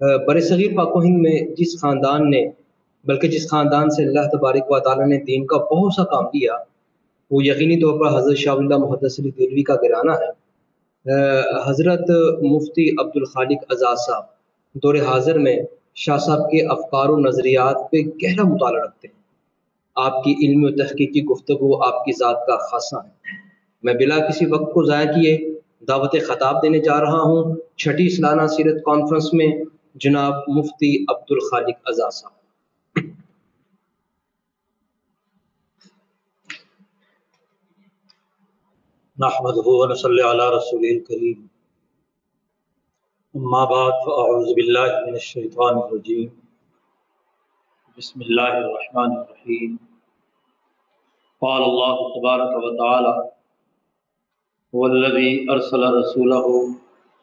بر صغیر پاک و ہند میں جس خاندان نے، بلکہ جس خاندان سے اللہ تبارک و تعالیٰ نے دین کا بہت سا کام کیا، وہ یقینی طور پر حضرت شاہ اللہ محدث علی دلوی کا گرانہ ہے۔ حضرت مفتی عبد الخالق اعزاز صاحب دور حاضر میں شاہ صاحب کے افکار و نظریات پہ گہرا مطالعہ رکھتے ہیں۔ آپ کی علم و تحقیقی گفتگو آپ کی ذات کا خاصہ ہے۔ میں بلا کسی وقت کو ضائع کیے دعوت خطاب دینے جا رہا ہوں۔ چھٹی سالانہ سیرت کانفرنس میں جناب مفتی عبد الخالق اعزاز صاحب۔ نحمده ونصلي على رسول الكريم۔ اما بعد فاعوذ بالله من الشيطان الرجيم۔ بسم الله الرحمن الرحيم۔ قال الله تبارك وتعالى هو الذي ارسل رسوله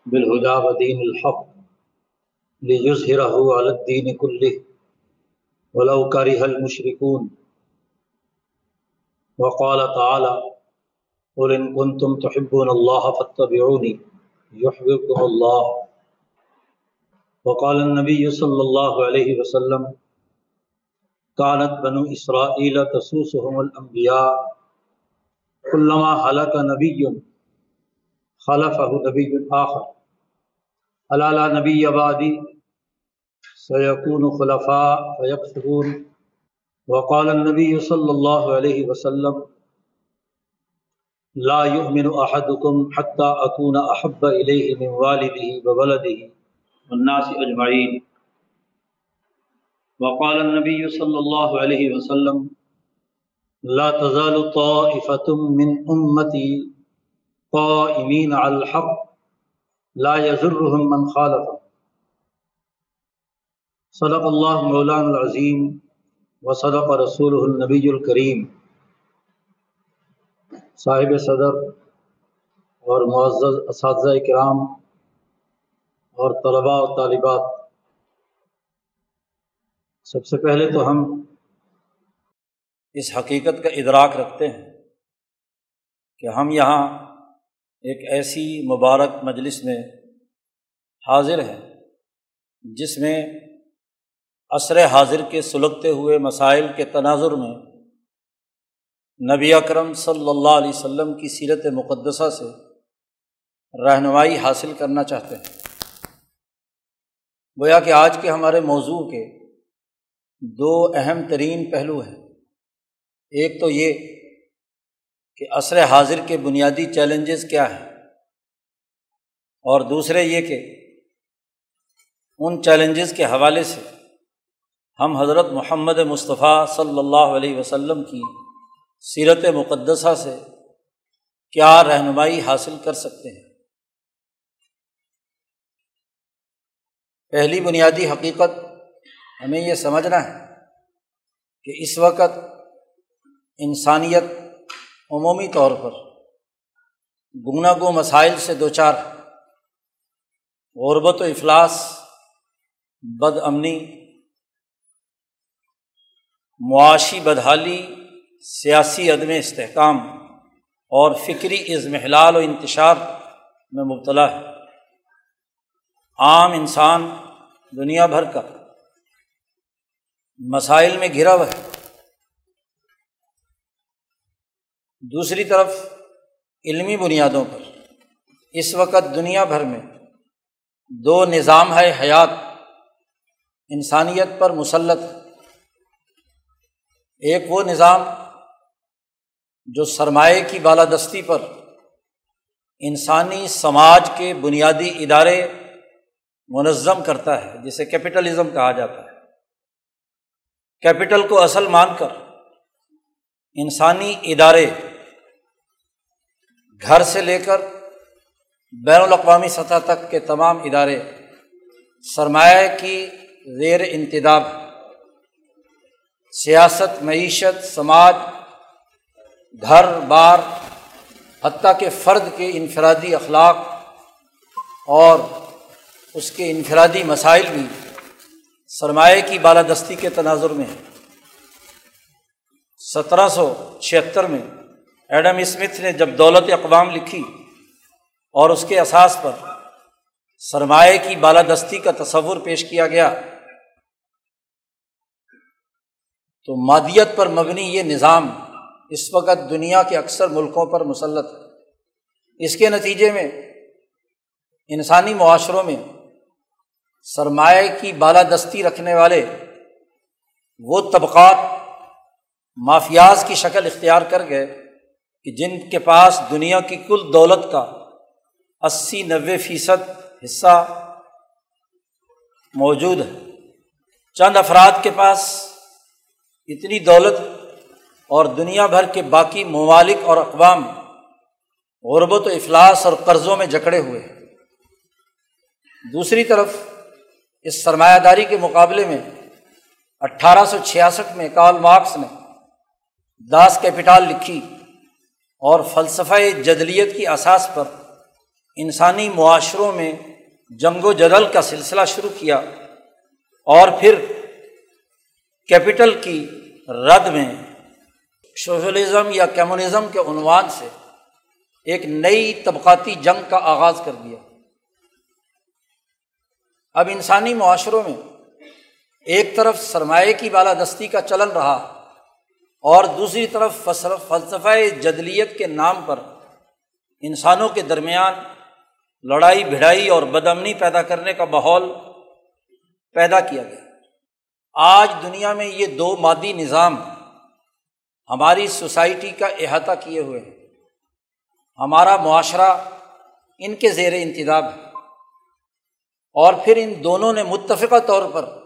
بالهدى ودين الحق ليظهره على الدين كله ولو كره المشركون وقال تعالى قل ان کنتم تحبون اللہ فاتبعونی یحببکم اللہ وقال النبی صلی اللہ علیہ وسلم كانت بنو اسرائیل تسوسهم الانبیاء كلما حلق نبی خلفه نبی آخر الا نبی بعدی سيكون خلفاء فيكثرون وقال النبي صلى الله عليه وسلم، لا يؤمن احدكم حتى اكون احب اليه من والده وولده. والناس اجمعين وقال النبي صلى الله عليه وسلم، لا تزال طائفة من امتي قائمين على الحق. لا يزرهم من خالف صدق الله مولانا العظيم وصدق رسوله النبي الكريم. صاحب صدر اور معزز اساتذہ کرام اور طلباء و طالبات، سب سے پہلے تو ہم اس حقیقت کا ادراک رکھتے ہیں کہ ہم یہاں ایک ایسی مبارک مجلس میں حاضر ہیں جس میں عصر حاضر کے سلگتے ہوئے مسائل کے تناظر میں نبی اکرم صلی اللہ علیہ وسلم کی سیرت مقدسہ سے رہنمائی حاصل کرنا چاہتے ہیں۔ گویا کہ آج کے ہمارے موضوع کے دو اہم ترین پہلو ہیں۔ ایک تو یہ کہ عصر حاضر کے بنیادی چیلنجز کیا ہیں؟ اور دوسرے یہ کہ ان چیلنجز کے حوالے سے ہم حضرت محمد مصطفیٰ صلی اللہ علیہ وسلم کی سیرت مقدسہ سے کیا رہنمائی حاصل کر سکتے ہیں؟ پہلی بنیادی حقیقت ہمیں یہ سمجھنا ہے کہ اس وقت انسانیت عمومی طور پر گنا گو مسائل سے دو چار غربت و افلاس، بد امنی، معاشی بدحالی، سیاسی عدم استحکام اور فکری ازمحلال و انتشار میں مبتلا ہے۔ عام انسان دنیا بھر کا مسائل میں گھرا ہوا ہے۔ دوسری طرف علمی بنیادوں پر اس وقت دنیا بھر میں دو نظام ہے حیات، انسانیت پر مسلط ایک وہ نظام جو سرمایہ کی بالادستی پر انسانی سماج کے بنیادی ادارے منظم کرتا ہے، جسے کیپٹلزم کہا جاتا ہے۔ کیپٹل کو اصل مان کر انسانی ادارے گھر سے لے کر بین الاقوامی سطح تک کے تمام ادارے سرمایہ کی زیر انتداب، سیاست، معیشت، سماج، گھر، بار، حتیٰ کہ فرد کے انفرادی اخلاق اور اس کے انفرادی مسائل بھی سرمایہ کی بالادستی کے تناظر میں ہیں۔ سترہ سو چھہتر میں ایڈم اسمتھ نے جب دولت اقوام لکھی اور اس کے اساس پر سرمایہ کی بالادستی کا تصور پیش کیا گیا، تو مادیت پر مبنی یہ نظام اس وقت دنیا کے اکثر ملکوں پر مسلط ہے۔ اس کے نتیجے میں انسانی معاشروں میں سرمایہ کی بالادستی رکھنے والے وہ طبقات مافیاز کی شکل اختیار کر گئے۔ کہ جن کے پاس دنیا کی کل دولت کا اسی نوے فیصد حصہ موجود ہے۔ چند افراد کے پاس اتنی دولت اور دنیا بھر کے باقی ممالک اور اقوام غربت و افلاس اور قرضوں میں جکڑے ہوئے دوسری طرف اس سرمایہ داری کے مقابلے میں اٹھارہ سو چھیاسٹھ میں کال مارکس نے داس کیپیٹال لکھی۔ اور فلسفہ جدلیت کی اساس پر انسانی معاشروں میں جنگ و جدل کا سلسلہ شروع کیا اور پھر کیپٹل کی رد میں سوشلزم یا کمیونزم کے عنوان سے ایک نئی طبقاتی جنگ کا آغاز کر دیا۔ اب انسانی معاشروں میں ایک طرف سرمایہ کی بالادستی کا چلن رہا اور دوسری طرف فلسفہ جدلیت کے نام پر انسانوں کے درمیان لڑائی، بھڑائی اور بدمنی پیدا کرنے کا ماحول پیدا کیا گیا۔ آج دنیا میں یہ دو مادی نظام ہماری سوسائٹی کا احاطہ کیے ہوئے ہیں۔ ہمارا معاشرہ ان کے زیر انتظام ہے۔ اور پھر ان دونوں نے متفقہ طور پر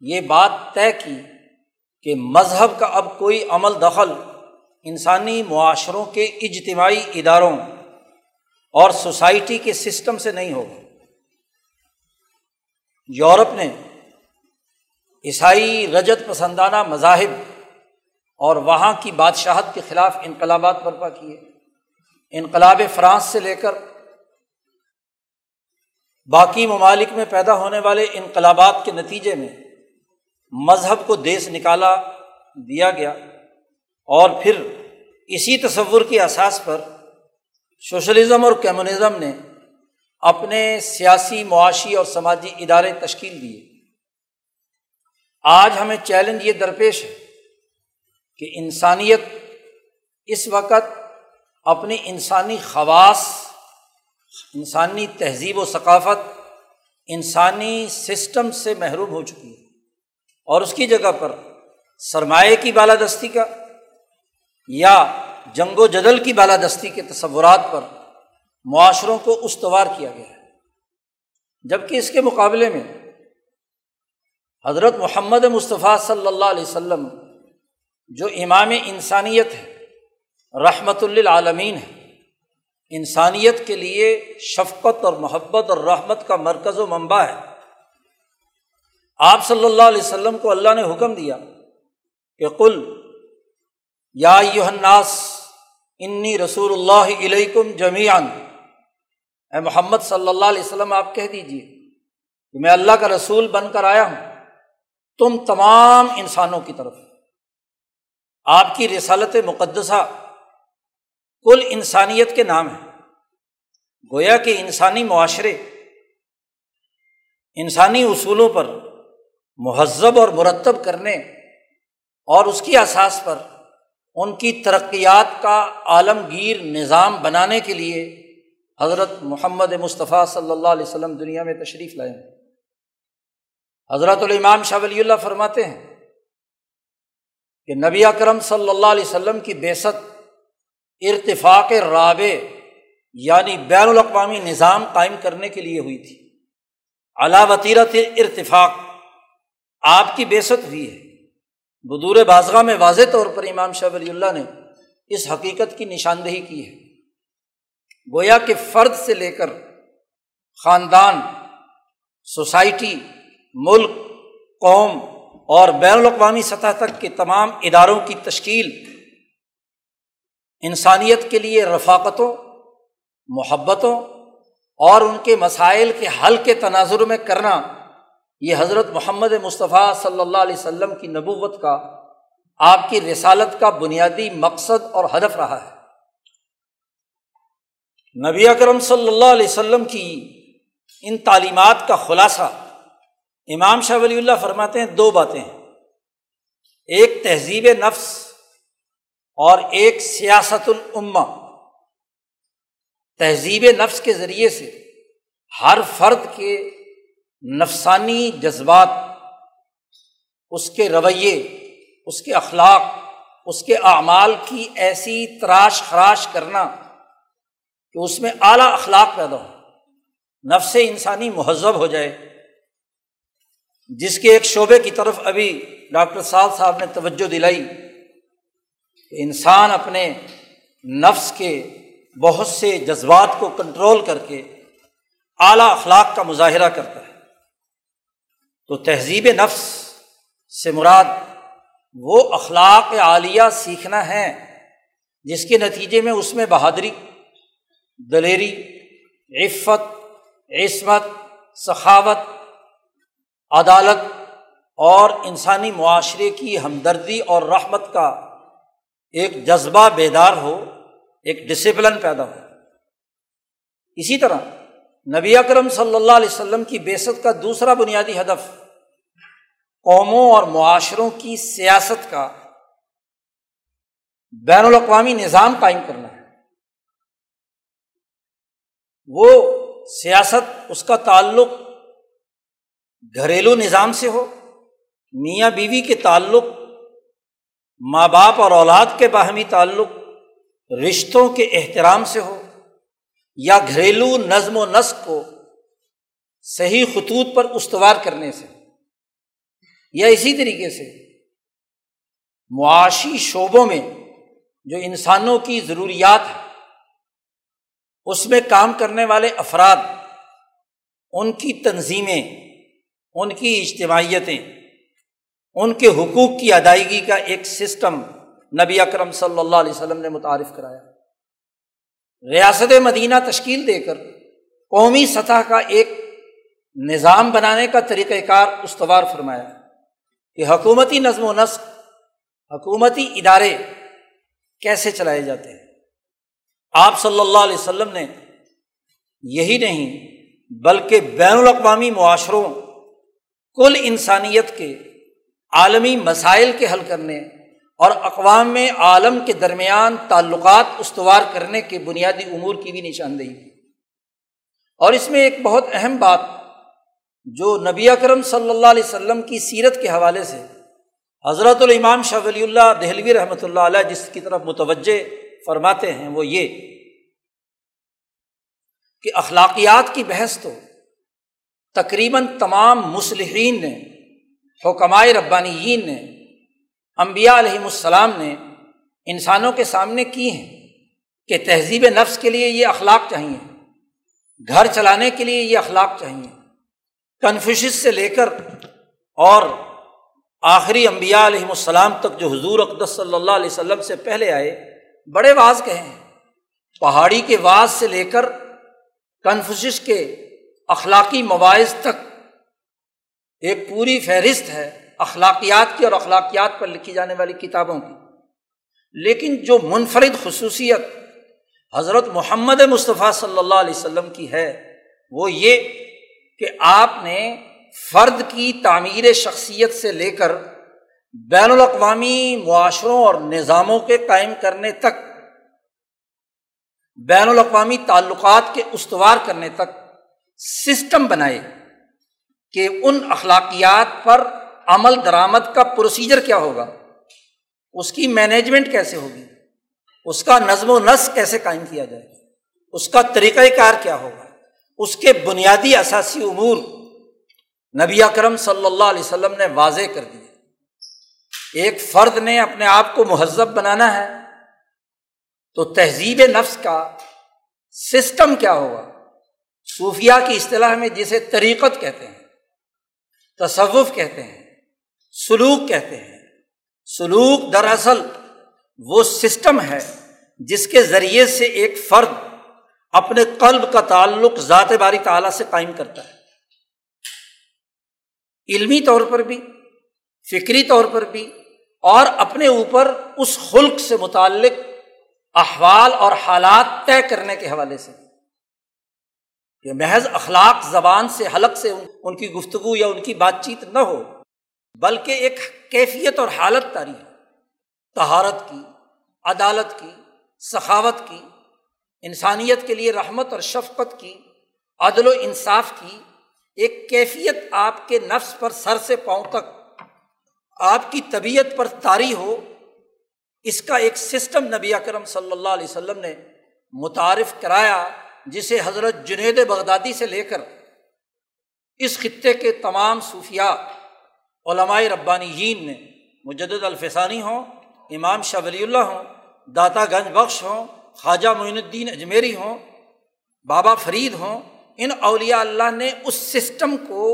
یہ بات طے کی کہ مذہب کا اب کوئی عمل دخل انسانی معاشروں کے اجتماعی اداروں اور سوسائٹی کے سسٹم سے نہیں ہوگا۔ یورپ نے عیسائی رجت پسندانہ مذاہب اور وہاں کی بادشاہت کے خلاف انقلابات برپا کیے۔ انقلاب فرانس سے لے کر باقی ممالک میں پیدا ہونے والے انقلابات کے نتیجے میں مذہب کو دیس نکالا، دیا گیا۔ اور پھر اسی تصور کے احساس پر سوشلزم اور کمیونزم نے اپنے سیاسی، معاشی اور سماجی ادارے تشکیل دیے۔ آج ہمیں چیلنج یہ درپیش ہے کہ انسانیت اس وقت اپنی انسانی خواص، انسانی تہذیب و ثقافت انسانی سسٹم سے محروم ہو چکی ہے۔ اور اس کی جگہ پر سرمایہ کی بالادستی کا یا جنگ و جدل کی بالادستی کے تصورات پر معاشروں کو استوار کیا گیا ہے۔ جبکہ اس کے مقابلے میں حضرت محمد مصطفیٰ صلی اللہ علیہ وسلم جو امام انسانیت ہے، رحمت للعالمین ہے، انسانیت کے لیے شفقت اور محبت اور رحمت کا مرکز و منبع ہے۔ آپ صلی اللہ علیہ وسلم کو اللہ نے حکم دیا کہ کل یا الناس، انی رسول اللہ علیکم جمیان اے محمد صلی اللہ علیہ وسلم، آپ کہہ دیجیے کہ میں اللہ کا رسول بن کر آیا ہوں، تم تمام انسانوں کی طرف۔ آپ کی رسالت مقدسہ کل انسانیت کے نام ہے۔ گویا کہ انسانی معاشرے، انسانی اصولوں پر مہذب اور مرتب کرنے اور اس کی اساس پر ان کی ترقیات کا عالمگیر نظام بنانے کے لیے حضرت محمد مصطفیٰ صلی اللہ علیہ وسلم دنیا میں تشریف لائے حضرت الامام شاہ ولی اللہ فرماتے ہیں کہ نبی اکرم صلی اللہ علیہ وسلم کی بیست ارتفاق رابع یعنی بین الاقوامی نظام قائم کرنے کے لیے ہوئی تھی۔ علا وطیرت ارتفاق آپ کی بیست ہوئی ہے۔ بدور بازگاہ میں واضح طور پر امام شاہ ولی اللہ نے اس حقیقت کی نشاندہی کی ہے۔ گویا کہ فرد سے لے کر خاندان، سوسائٹی، ملک، قوم اور بین الاقوامی سطح تک کے تمام اداروں کی تشکیل انسانیت کے لیے رفاقتوں، محبتوں اور ان کے مسائل کے حل کے تناظر میں کرنا یہ حضرت محمد مصطفیٰ صلی اللہ علیہ وسلم کی نبوت کا، آپ کی رسالت کا بنیادی مقصد اور ہدف رہا ہے۔ نبی اکرم صلی اللہ علیہ وسلم کی ان تعلیمات کا خلاصہ امام شاہ ولی اللہ فرماتے ہیں دو باتیں ہیں۔ ایک تہذیب نفس اور ایک سیاست العما تہذیب نفس کے ذریعے سے ہر فرد کے نفسانی جذبات، اس کے رویے، اس کے اخلاق، اس کے اعمال کی ایسی تراش خراش کرنا کہ اس میں اعلیٰ اخلاق پیدا ہو، نفس انسانی مہذب ہو جائے۔ جس کے ایک شعبے کی طرف ابھی ڈاکٹر سعد صاحب نے توجہ دلائی کہ انسان اپنے نفس کے بہت سے جذبات کو کنٹرول کر کے اعلیٰ اخلاق کا مظاہرہ کرتا ہے۔ تو تہذیب نفس سے مراد وہ اخلاق عالیہ سیکھنا ہے جس کے نتیجے میں اس میں بہادری، دلیری، عفت، عصمت، سخاوت، عدالت اور انسانی معاشرے کی ہمدردی اور رحمت کا ایک جذبہ بیدار ہو، ایک ڈسپلن پیدا ہو۔ اسی طرح نبی اکرم صلی اللہ علیہ وسلم کی بیست کا دوسرا بنیادی ہدف قوموں اور معاشروں کی سیاست کا بین الاقوامی نظام قائم کرنا ہے۔ وہ سیاست اس کا تعلق گھریلو نظام سے ہو، میاں بیوی کے تعلق، ماں باپ اور اولاد کے باہمی تعلق، رشتوں کے احترام سے ہو۔ یا گھریلو نظم و نسق کو صحیح خطوط پر استوار کرنے سے، یا اسی طریقے سے معاشی شعبوں میں جو انسانوں کی ضروریات ہے اس میں کام کرنے والے افراد، ان کی تنظیمیں، ان کی اجتماعیتیں، ان کے حقوق کی ادائیگی کا ایک سسٹم نبی اکرم صلی اللہ علیہ وسلم نے متعارف کرایا۔ ریاست مدینہ تشکیل دے کر قومی سطح کا ایک نظام بنانے کا طریقۂ کار استوار فرمایا کہ حکومتی نظم و نسق، حکومتی ادارے کیسے چلائے جاتے ہیں؟ آپ صلی اللہ علیہ وسلم نے یہی نہیں، بلکہ بین الاقوامی معاشروں، کل انسانیت کے عالمی مسائل کے حل کرنے اور اقوام میں عالم کے درمیان تعلقات استوار کرنے کے بنیادی امور کی بھی نشاندہی کی۔ اور اس میں ایک بہت اہم بات جو نبی اکرم صلی اللہ علیہ وسلم کی سیرت کے حوالے سے حضرت الامام شاہ ولی اللہ دہلوی رحمۃ اللہ علیہ جس کی طرف متوجہ فرماتے ہیں وہ یہ کہ اخلاقیات کی بحث تو تقریباً تمام مسلحین نے حکمائے ربانیین نے امبیا علیہم السلام نے انسانوں کے سامنے کی ہیں کہ تہذیب نفس کے لیے یہ اخلاق چاہیے، گھر چلانے کے لیے یہ اخلاق چاہیے۔ کنفیوشس سے لے کر اور آخری امبیا علیہم السلام تک جو حضور اقدس صلی اللہ علیہ وسلم سے پہلے آئے، بڑے واز کہے ہیں۔ پہاڑی کے واز سے لے کر کنفوشس کے اخلاقی مواعث تک ایک پوری فہرست ہے۔ اخلاقیات کی اور اخلاقیات پر لکھی جانے والی کتابوں کی۔ لیکن جو منفرد خصوصیت حضرت محمد مصطفیٰ صلی اللہ علیہ وسلم کی ہے، وہ یہ کہ آپ نے فرد کی تعمیر شخصیت سے لے کر بین الاقوامی معاشروں اور نظاموں کے قائم کرنے تک، بین الاقوامی تعلقات کے استوار کرنے تک سسٹم بنائے کہ ان اخلاقیات پر عمل درآمد کا پروسیجر کیا ہوگا؟ اس کی مینجمنٹ کیسے ہوگی؟ اس کا نظم و نسق کیسے قائم کیا جائے؟ اس کا طریقۂ کار کیا ہوگا؟ اس کے بنیادی اثاثی امور نبی اکرم صلی اللہ علیہ وسلم نے واضح کر دیے۔ ایک فرد نے اپنے آپ کو مہذب بنانا ہے۔ تو تہذیب نفس کا سسٹم کیا ہوگا؟ صوفیہ کی اصطلاح میں جسے طریقت کہتے ہیں، تصوف کہتے ہیں۔ سلوک کہتے ہیں۔ سلوک دراصل وہ سسٹم ہے جس کے ذریعے سے ایک فرد اپنے قلب کا تعلق ذات باری تعالیٰ سے قائم کرتا ہے۔ علمی طور پر بھی، فکری طور پر بھی، اور اپنے اوپر اس خلق سے متعلق احوال اور حالات طے کرنے کے حوالے سے۔ کہ محض اخلاق زبان سے، حلق سے ان کی گفتگو یا ان کی بات چیت نہ ہو۔ بلکہ ایک کیفیت اور حالت تاری ہے۔ تہارت کی، عدالت کی، سخاوت کی، انسانیت کے لیے رحمت اور شفقت کی، عدل و انصاف کی، ایک کیفیت آپ کے نفس پر سر سے پاؤں تک، آپ کی طبیعت پر طاری ہو، اس کا ایک سسٹم نبی اکرم صلی اللہ علیہ وسلم نے متعارف کرایا، جسے حضرت جنید بغدادی سے لے کر اس خطے کے تمام صوفیہ علمائے ربانی نے مجد الفسانی ہوں، امام شاہ ولی اللہ ہوں، داتا گنج بخش ہوں، خواجہ معین الدین اجمیری ہوں، بابا فرید ہوں، ان اولیا اللہ نے اس سسٹم کو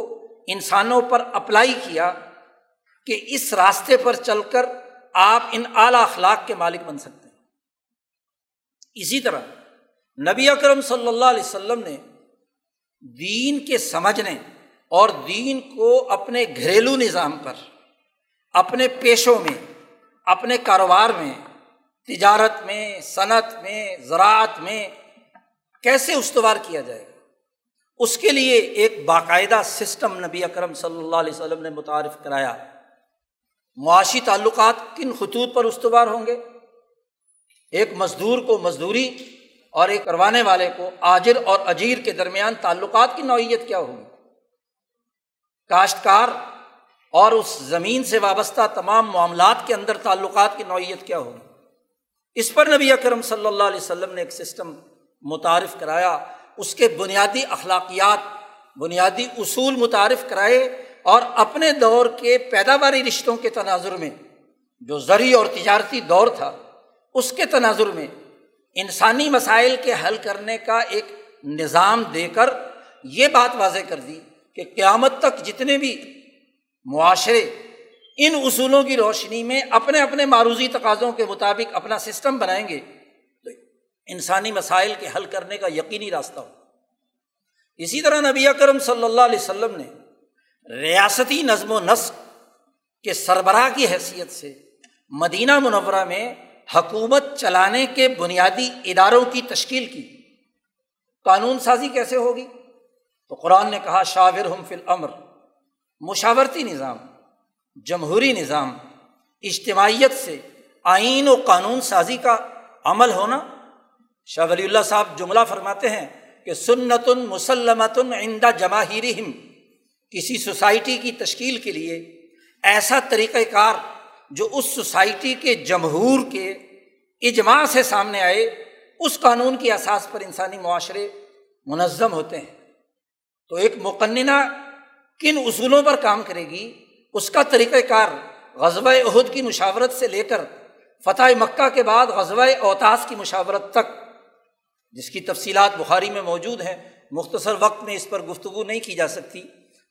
انسانوں پر اپلائی کیا کہ اس راستے پر چل کر آپ ان اعلیٰ اخلاق کے مالک بن سکتے ہیں۔ اسی طرح نبی اکرم صلی اللہ علیہ وسلم نے دین کے سمجھنے اور دین کو اپنے گھریلو نظام پر، اپنے پیشوں میں، اپنے کاروبار میں، تجارت میں، صنعت میں، زراعت میں کیسے استوار کیا جائے گا؟ اس کے لیے ایک باقاعدہ سسٹم نبی اکرم صلی اللہ علیہ وسلم نے متعارف کرایا۔ معاشی تعلقات کن خطوط پر استوار ہوں گے؟ ایک مزدور کو مزدوری اور ایک کروانے والے کو آجر اور اجیر کے درمیان تعلقات کی نوعیت کیا ہوگی کاشتکار اور اس زمین سے وابستہ تمام معاملات کے اندر تعلقات کی نوعیت کیا ہوگی؟ اس پر نبی اکرم صلی اللہ علیہ وسلم نے ایک سسٹم متعارف کرایا، اس کے بنیادی اخلاقیات، بنیادی اصول متعارف کرائے اور اپنے دور کے پیداواری رشتوں کے تناظر میں، جو زرعی اور تجارتی دور تھا، اس کے تناظر میں انسانی مسائل کے حل کرنے کا ایک نظام دے کر یہ بات واضح کر دی کہ قیامت تک جتنے بھی معاشرے ان اصولوں کی روشنی میں اپنے اپنے معروضی تقاضوں کے مطابق اپنا سسٹم بنائیں گے، تو انسانی مسائل کے حل کرنے کا یقینی راستہ ہو۔ اسی طرح نبی اکرم صلی اللہ علیہ وسلم نے ریاستی نظم و نسق کے سربراہ کی حیثیت سے مدینہ منورہ میں حکومت چلانے کے بنیادی اداروں کی تشکیل کی۔ قانون سازی کیسے ہوگی؟ تو قرآن نے کہا، شاور ہم فل امر مشاورتی نظام، جمہوری نظام، اجتماعیت سے آئین و قانون سازی کا عمل ہونا۔ شاہ ولی اللہ صاحب جملہ فرماتے ہیں کہ سنت مسلمت عندہ جماہیر کسی سوسائٹی کی تشکیل کے لیے ایسا طریقۂ کار جو اس سوسائٹی کے جمہور کے اجماع سے سامنے آئے، اس قانون کی اثاث پر انسانی معاشرے منظم ہوتے ہیں۔ تو ایک مقننہ کن اصولوں پر کام کرے گی؟ اس کا طریقۂ کار غزبۂ عہد کی مشاورت سے لے کر فتح مکہ کے بعد غزبۂ اوتاس کی مشاورت تک، جس کی تفصیلات بخاری میں موجود ہیں۔ مختصر وقت میں اس پر گفتگو نہیں کی جا سکتی۔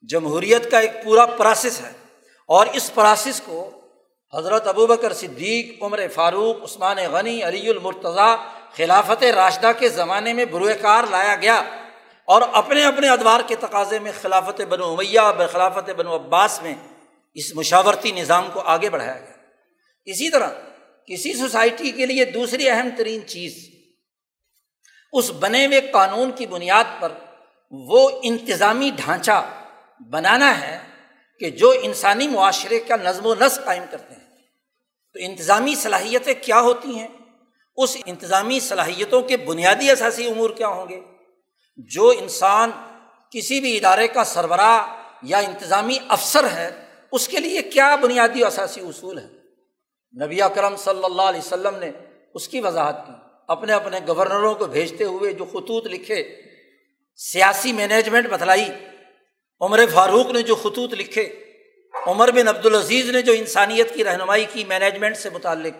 جمہوریت کا ایک پورا پروسیس ہے۔ اور اس پروسیس کو حضرت ابو بکر صدیق، عمر فاروق، عثمان غنی، علی المرتضیٰ خلافت راشدہ کے زمانے میں بروئے کار لایا گیا۔ اور اپنے اپنے ادوار کے تقاضے میں خلافت بن امیہ، خلافت بن عباس میں اس مشاورتی نظام کو آگے بڑھایا گیا۔ اسی طرح کسی سوسائٹی کے لیے دوسری اہم ترین چیز اس بنے ہوئے قانون کی بنیاد پر وہ انتظامی ڈھانچہ بنانا ہے کہ جو انسانی معاشرے کا نظم و نسق قائم کرتے ہیں۔ تو انتظامی صلاحیتیں کیا ہوتی ہیں؟ اس انتظامی صلاحیتوں کے بنیادی اثاثی امور کیا ہوں گے؟ جو انسان کسی بھی ادارے کا سربراہ یا انتظامی افسر ہے، اس کے لیے کیا بنیادی اثاثی اصول ہے نبی اکرم صلی اللہ علیہ وسلم نے اس کی وضاحت کی۔ اپنے اپنے گورنروں کو بھیجتے ہوئے جو خطوط لکھے، سیاسی مینجمنٹ بتلائی۔ عمر فاروق نے جو خطوط لکھے۔ عمر بن عبد العزیز نے جو انسانیت کی رہنمائی کی مینجمنٹ سے متعلق۔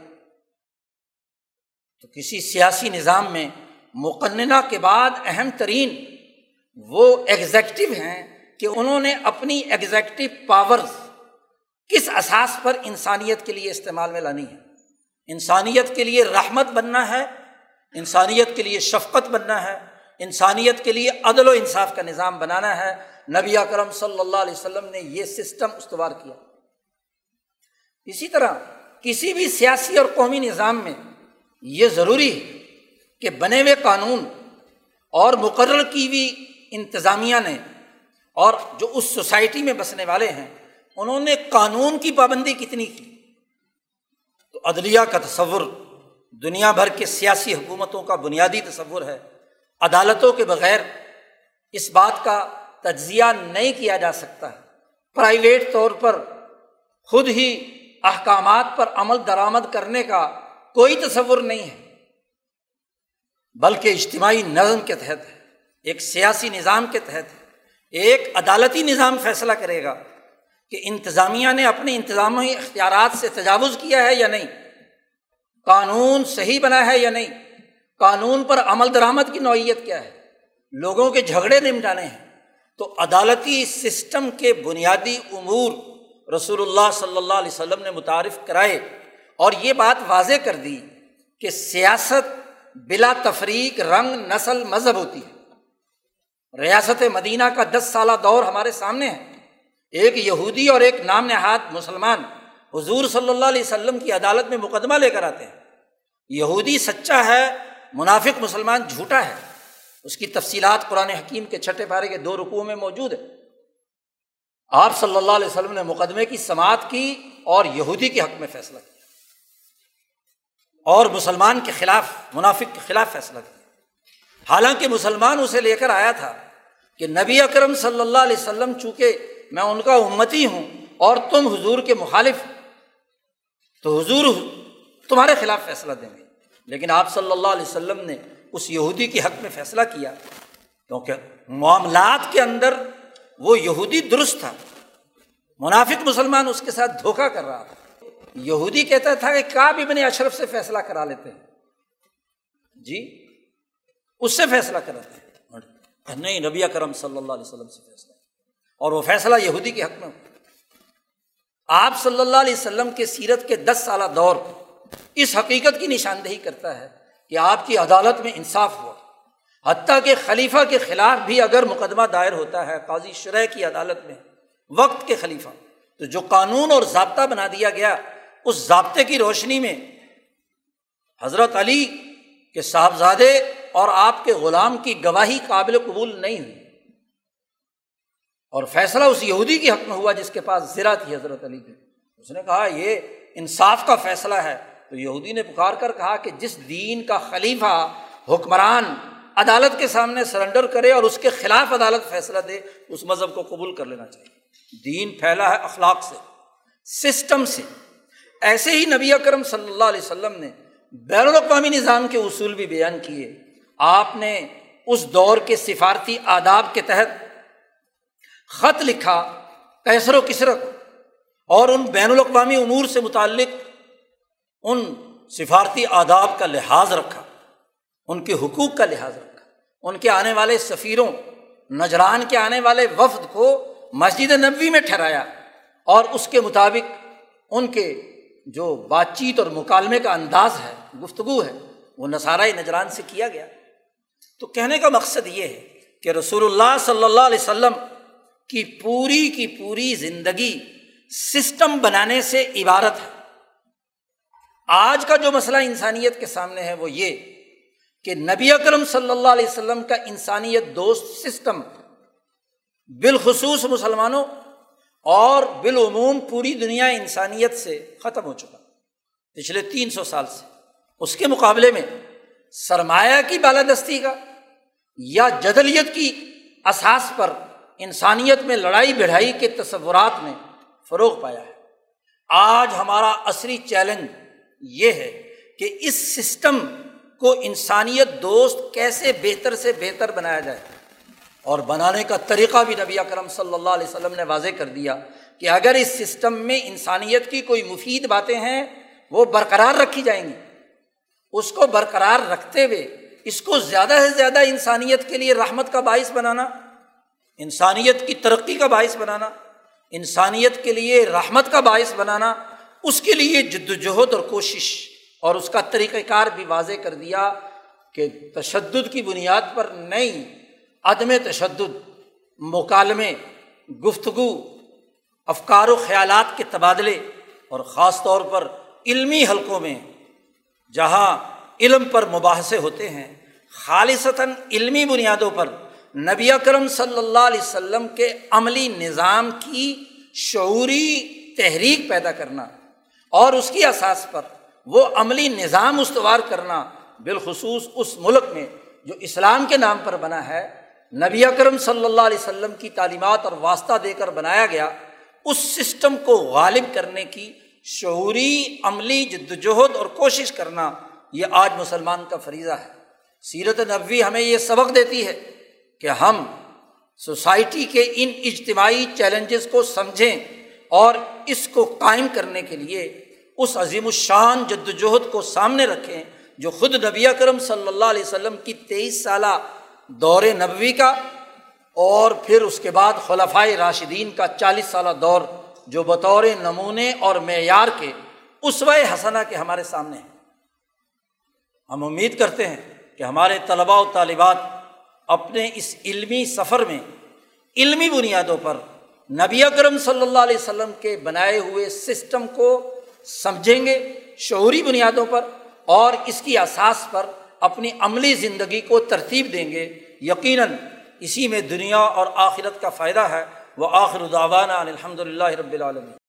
تو کسی سیاسی نظام میں مقننہ کے بعد اہم ترین وہ ایگزیکٹو ہیں کہ انہوں نے اپنی ایگزیکٹو پاورز کس اساس پر انسانیت کے لیے استعمال میں لانی ہے؟ انسانیت کے لیے رحمت بننا ہے، انسانیت کے لیے شفقت بننا ہے، انسانیت کے لیے عدل و انصاف کا نظام بنانا ہے۔ نبی اکرم صلی اللہ علیہ وسلم نے یہ سسٹم استوار کیا۔ اسی طرح کسی بھی سیاسی اور قومی نظام میں یہ ضروری ہے کہ بنے ہوئے قانون اور مقرر کی ہوئی انتظامیہ نے اور جو اس سوسائٹی میں بسنے والے ہیں، انہوں نے قانون کی پابندی کتنی کی؟ تو عدلیہ کا تصور دنیا بھر کے سیاسی حکومتوں کا بنیادی تصور ہے۔ عدالتوں کے بغیر اس بات کا تجزیہ نہیں کیا جا سکتا۔ ہے پرائیویٹ طور پر خود ہی احکامات پر عمل درآمد کرنے کا کوئی تصور نہیں ہے۔ بلکہ اجتماعی نظم کے تحت ہے، ایک سیاسی نظام کے تحت ہے۔ ایک عدالتی نظام فیصلہ کرے گا کہ انتظامیہ نے اپنے انتظامی اختیارات سے تجاوز کیا ہے یا نہیں۔ قانون صحیح بنا ہے یا نہیں؟ قانون پر عمل درآمد کی نوعیت کیا ہے؟ لوگوں کے جھگڑے نمٹانے ہیں۔ تو عدالتی سسٹم کے بنیادی امور رسول اللہ صلی اللہ علیہ وسلم نے متعارف کرائے اور یہ بات واضح کر دی کہ سیاست بلا تفریق رنگ، نسل، مذہب ہوتی ہے۔ ریاست مدینہ کا دس سالہ دور ہمارے سامنے ہے۔ ایک یہودی اور ایک نام نہاد مسلمان حضور صلی اللہ علیہ وسلم کی عدالت میں مقدمہ لے کر آتے ہیں۔ یہودی سچا ہے، منافق مسلمان جھوٹا ہے۔ اس کی تفصیلات قرآن حکیم کے چھٹے پارے کے دو رقوع میں موجود ہے آپ صلی اللہ علیہ وسلم نے مقدمے کی سماعت کی اور یہودی کے حق میں فیصلہ کیا۔ اور مسلمان کے خلاف، منافق کے خلاف فیصلہ کیا۔ حالانکہ مسلمان اسے لے کر آیا تھا کہ نبی اکرم صلی اللہ علیہ وسلم چونکہ میں ان کا امتی ہوں اور تم حضور کے مخالف تو حضور تمہارے خلاف فیصلہ دیں گے۔ لیکن آپ صلی اللہ علیہ وسلم نے اس یہودی کے حق میں فیصلہ کیا، کیونکہ معاملات کے اندر وہ یہودی درست تھا۔ منافق مسلمان اس کے ساتھ دھوکہ کر رہا تھا۔ یہودی کہتا تھا کہ کاب ابن اشرف سے فیصلہ کرا لیتے ہیں۔ جی؟ اس سے فیصلہ کراتے ہیں۔ نہیں، نبی کرم صلی اللہ علیہ وسلم سے فیصلہ۔ اور وہ فیصلہ یہودی کے حق میں آپ صلی اللہ علیہ وسلم کے سیرت کے دس سالہ دور اس حقیقت کی نشاندہی کرتا ہے کہ آپ کی عدالت میں انصاف ہوا۔ حتیٰ کہ خلیفہ کے خلاف بھی اگر مقدمہ دائر ہوتا ہے، قاضی شرح کی عدالت میں، وقت کے خلیفہ، تو جو قانون اور ضابطہ بنا دیا گیا اس ضابطے کی روشنی میں حضرت علی کے صاحبزادے اور آپ کے غلام کی گواہی قابل قبول نہیں ہوئی۔ اور فیصلہ اس یہودی کے حق میں ہوا جس کے پاس زرا تھی حضرت علی کی اس نے کہا، یہ انصاف کا فیصلہ ہے۔ تو یہودی نے پکار کر کہا کہ جس دین کا خلیفہ حکمران عدالت کے سامنے سرنڈر کرے اور اس کے خلاف عدالت فیصلہ دے، اس مذہب کو قبول کر لینا چاہیے۔ دین پھیلا ہے اخلاق سے، سسٹم سے۔ ایسے ہی نبی اکرم صلی اللہ علیہ وسلم نے بین الاقوامی نظام کے اصول بھی بیان کیے۔ آپ نے اس دور کے سفارتی آداب کے تحت خط لکھا کیسر و کسرت اور ان بین الاقوامی امور سے متعلق ان سفارتی آداب کا لحاظ رکھا، ان کے حقوق کا لحاظ رکھا۔ ان کے آنے والے سفیروں، نجران کے آنے والے وفد کو مسجد نبوی میں ٹھہرایا اور اس کے مطابق ان کے جو بات چیت اور مکالمے کا انداز ہے، گفتگو ہے، وہ نصارۂ نجران سے کیا گیا۔ تو کہنے کا مقصد یہ ہے کہ رسول اللہ صلی اللہ علیہ وسلم کی پوری کی پوری زندگی سسٹم بنانے سے عبارت ہے۔ آج کا جو مسئلہ انسانیت کے سامنے ہے، وہ یہ کہ نبی اکرم صلی اللہ علیہ وسلم کا انسانیت دوست سسٹم بالخصوص مسلمانوں اور بالعموم پوری دنیا انسانیت سے ختم ہو چکا پچھلے تین سو سال سے۔ اس کے مقابلے میں سرمایہ کی بالادستی کا یا جدلیت کی اساس پر انسانیت میں لڑائی بڑھائی کے تصورات نے فروغ پایا ہے۔ آج ہمارا عصری چیلنج یہ ہے کہ اس سسٹم کو انسانیت دوست کیسے بہتر سے بہتر بنایا جائے۔ اور بنانے کا طریقہ بھی نبی اکرم صلی اللہ علیہ وسلم نے واضح کر دیا کہ اگر اس سسٹم میں انسانیت کی کوئی مفید باتیں ہیں، وہ برقرار رکھی جائیں گی۔ اس کو برقرار رکھتے ہوئے، اس کو زیادہ سے زیادہ انسانیت کے لیے رحمت کا باعث بنانا، انسانیت کی ترقی کا باعث بنانا، انسانیت کے لیے رحمت کا باعث بنانا، اس کے لیے جد وجہد اور کوشش، اور اس کا طریقۂ کار بھی واضح کر دیا کہ تشدد کی بنیاد پر نہیں عدم تشدد، مکالمے، گفتگو، افکار و خیالات کے تبادلے اور خاص طور پر علمی حلقوں میں جہاں علم پر مباحثے ہوتے ہیں، خالصتاً علمی بنیادوں پر نبی اکرم صلی اللہ علیہ وسلم کے عملی نظام کی شعوری تحریک پیدا کرنا اور اس کی اساس پر وہ عملی نظام استوار کرنا بالخصوص اس ملک میں جو اسلام کے نام پر بنا ہے نبی اکرم صلی اللہ علیہ وسلم کی تعلیمات اور واسطہ دے کر بنایا گیا، اس سسٹم کو غالب کرنے کی شعوری، عملی جد وجہد اور کوشش کرنا یہ آج مسلمان کا فریضہ ہے۔ سیرت نبوی ہمیں یہ سبق دیتی ہے کہ ہم سوسائٹی کے ان اجتماعی چیلنجز کو سمجھیں اور اس کو قائم کرنے کے لیے اس عظیم الشان جد وجہد کو سامنے رکھیں جو خود نبی کرم صلی اللہ علیہ وسلم کی تیئیس سالہ دور نبوی کا اور پھر اس کے بعد خلفۂ راشدین کا چالیس سالہ دور جو بطور نمونے اور معیار کے اسوۂ حسنہ کے ہمارے سامنے ہیں۔ ہم امید کرتے ہیں کہ ہمارے طلباء و طالبات اپنے اس علمی سفر میں علمی بنیادوں پر نبی اکرم صلی اللہ علیہ وسلم کے بنائے ہوئے سسٹم کو سمجھیں گے شعوری بنیادوں پر اور اس کی اساس پر اپنی عملی زندگی کو ترتیب دیں گے۔ یقیناً اسی میں دنیا اور آخرت کا فائدہ ہے۔ وہ آخر داوانہ الحمد للہ رب العالمین۔